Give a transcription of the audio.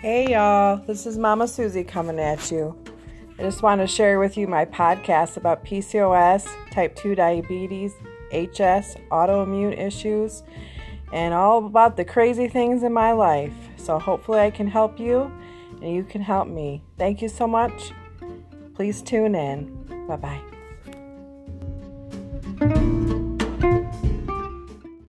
Hey y'all, this is Mama Susie coming at you. I just want to share with you my podcast about PCOS, type 2 diabetes, HS, autoimmune issues, and all about the crazy things in my life. So hopefully I can help you and you can help me. Thank you so much. Please tune in. Bye bye.